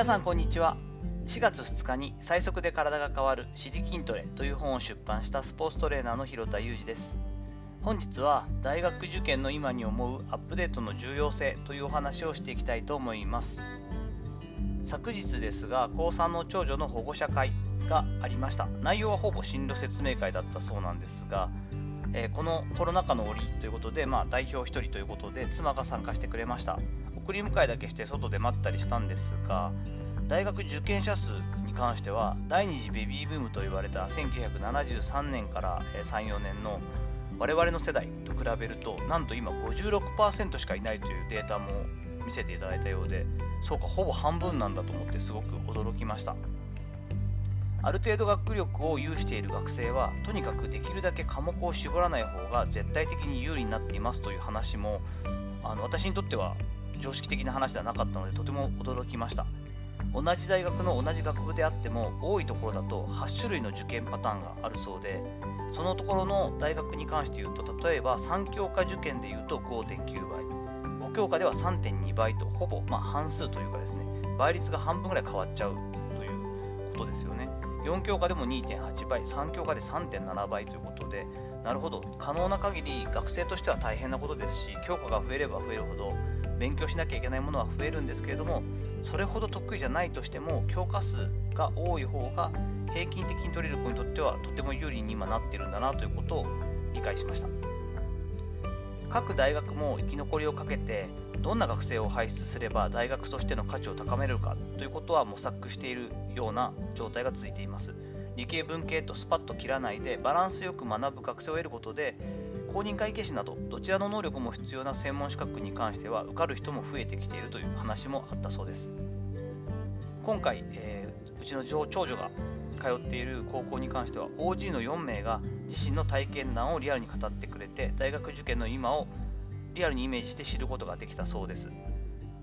皆さんこんにちは。4月2日に最速で体が変わるシリ筋トレという本を出版したスポーツトレーナーの広田裕二です。本日は大学受験の今に思うアップデートの重要性というお話をしていきたいと思います。昨日ですが高3の長女の保護者会がありました。内容はほぼ進路説明会だったそうなんですがえー、このコロナ禍の折ということで、まあ、代表1人ということで妻が参加してくれました。送り迎えだけして外で待ったりしたんですが大学受験者数に関しては第二次ベビーブームと言われた1973年から34年の我々の世代と比べるとなんと今56%しかいないというデータも見せていただいたようでそうかほぼ半分なんだと思ってすごく驚きました。ある程度学力を有している学生はとにかくできるだけ科目を絞らない方が絶対的に有利になっていますという話もあの私にとっては常識的な話ではなかったのでとても驚きました。同じ大学の同じ学部であっても多いところだと8種類の受験パターンがあるそうでそのところの大学に関して言うと例えば3教科受験で言うと5.9倍5教科では3.2倍とほぼ、まあ、半数というかですね倍率が半分ぐらい変わっちゃうということですよね。4教科でも2.8倍3教科で3.7倍ということでなるほど。可能な限り学生としては大変なことですし教科が増えれば増えるほど勉強しなきゃいけないものは増えるんですけれどもそれほど得意じゃないとしても教科数が多い方が平均的に取れる子にとってはとても有利に今なってるんだなということを理解しました。各大学も生き残りをかけてどんな学生を輩出すれば大学としての価値を高めるかということは模索しているような状態が続いています。理系文系とスパッと切らないでバランスよく学ぶ学生を得ることで公認会計士などどちらの能力も必要な専門資格に関しては受かる人も増えてきているという話もあったそうです。今回、えー、うちの長女が通っている高校に関しては OG の4名が自身の体験談をリアルに語ってくれて大学受験の今をリアルにイメージして知ることができたそうです。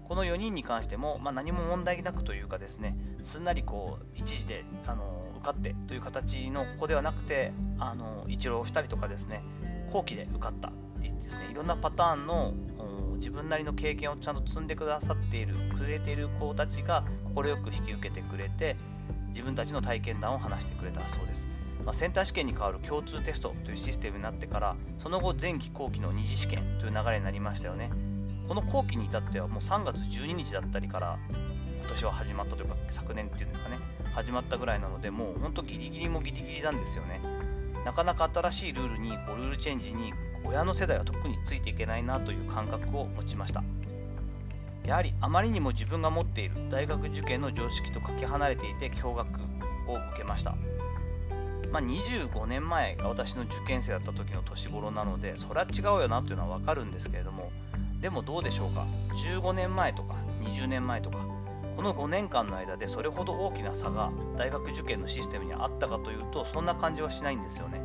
この4人に関しても、まあ、何も問題なくというかですねすんなりこう一時であの受かってという形の子ではなくてあの一浪したりとかですね後期で受かったって言ってですねいろんなパターンの自分なりの経験をちゃんと積んでくださっているくれている子たちが快く引き受けてくれて自分たちの体験談を話してくれたそうです、まあ、センター試験に代わる共通テストというシステムになってからその後前期後期の二次試験という流れになりましたよね。この後期に至ってはもう3月12日だったりから今年は始まったというか昨年っていうんですかね始まったぐらいなのでもうほんとギリギリもギリギリなんですよね。なかなか新しいルールにこうルールチェンジに親の世代は特についていけないなという感覚を持ちました。やはりあまりにも自分が持っている大学受験の常識とかけ離れていて驚愕を受けました。まあ、25年前が私の受験生だった時の年頃なのでそれは違うよなというのは分かるんですけれどもでもどうでしょうか？15年前とか20年前とかこの5年間の間でそれほど大きな差が大学受験のシステムにあったかというとそんな感じはしないんですよね。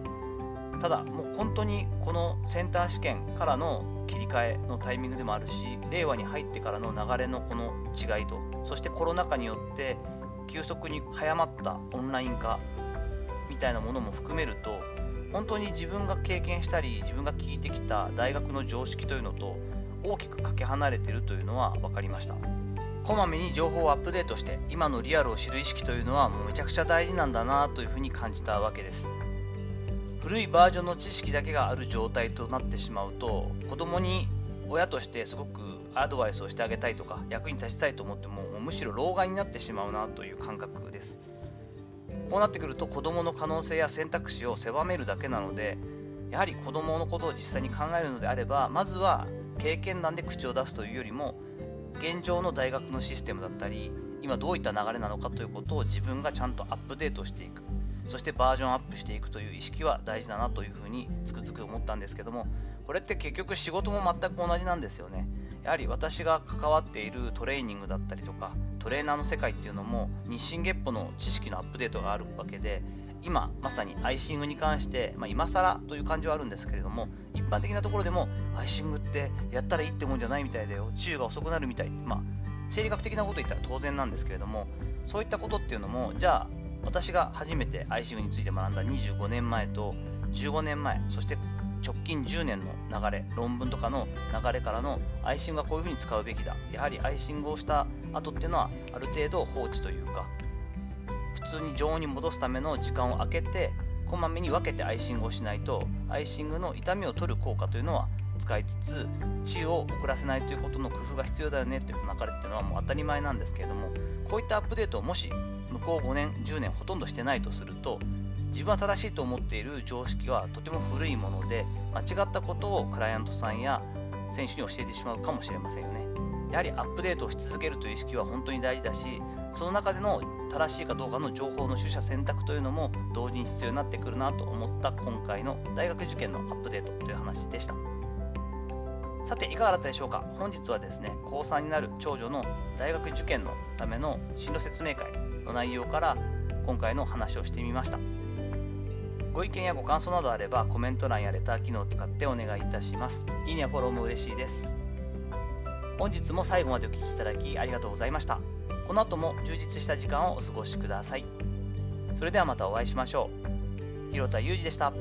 ただもう本当にこのセンター試験からの切り替えのタイミングでもあるし令和に入ってからの流れのこの違いとそしてコロナ禍によって急速に早まったオンライン化みたいなものも含めると本当に自分が経験したり自分が聞いてきた大学の常識というのと大きくかけ離れているというのは分かりました。こまめに情報をアップデートして今のリアルを知る意識というのはもうめちゃくちゃ大事なんだなというふうに感じたわけです古いバージョンの知識だけがある状態となってしまうと子供に親としてすごくアドバイスをしてあげたいとか役に立ちたいと思ってもむしろ老害になってしまうなという感覚ですこうなってくると子供の可能性や選択肢を狭めるだけなのでやはり子供のことを実際に考えるのであればまずは経験談で口を出すというよりも現状の大学のシステムだったり今どういった流れなのかということを自分がちゃんとアップデートしていく。そしてバージョンアップしていくという意識は大事だなというふうにつくづく思ったんですけどもこれって結局仕事も全く同じなんですよね。やはり私が関わっているトレーニングだったりとかトレーナーの世界っていうのも日進月歩の知識のアップデートがあるわけで今まさにアイシングに関して、まあ、今更という感じはあるんですけれども一般的なところでもアイシングってやったらいいってもんじゃないみたいだよ治癒が遅くなるみたいまあ生理学的なこと言ったら当然なんですけれどもそういったことっていうのもじゃあ私が初めてアイシングについて学んだ25年前と15年前そして直近10年の流れ論文とかの流れからのアイシングはこういうふうに使うべきだ。やはりアイシングをした後っていうのはある程度放置というか通に常温に戻すための時間を空けてこまめに分けてアイシングをしないとアイシングの痛みを取る効果というのは使いつつ治癒を遅らせないということの工夫が必要だよねっていう流れっていうのはもう当たり前なんですけれどもこういったアップデートをもし向こう5年10年ほとんどしてないとすると自分は正しいと思っている常識はとても古いもので間違ったことをクライアントさんや選手に教えてしまうかもしれませんよね。やはりアップデートをし続けるという意識は本当に大事だしその中での正しいかどうかの情報の取捨選択というのも同時に必要になってくるなと思った今回の大学受験のアップデートという話でしたさていかがだったでしょうか？本日はですね高3になる長女の大学受験のための進路説明会の内容から今回の話をしてみましたご意見やご感想などあればコメント欄やレター機能を使ってお願いいたします。いいねやフォローも嬉しいです。本日も最後までお聴きいただきありがとうございました。この後も充実した時間をお過ごしください。それではまたお会いしましょう。広田裕二でした。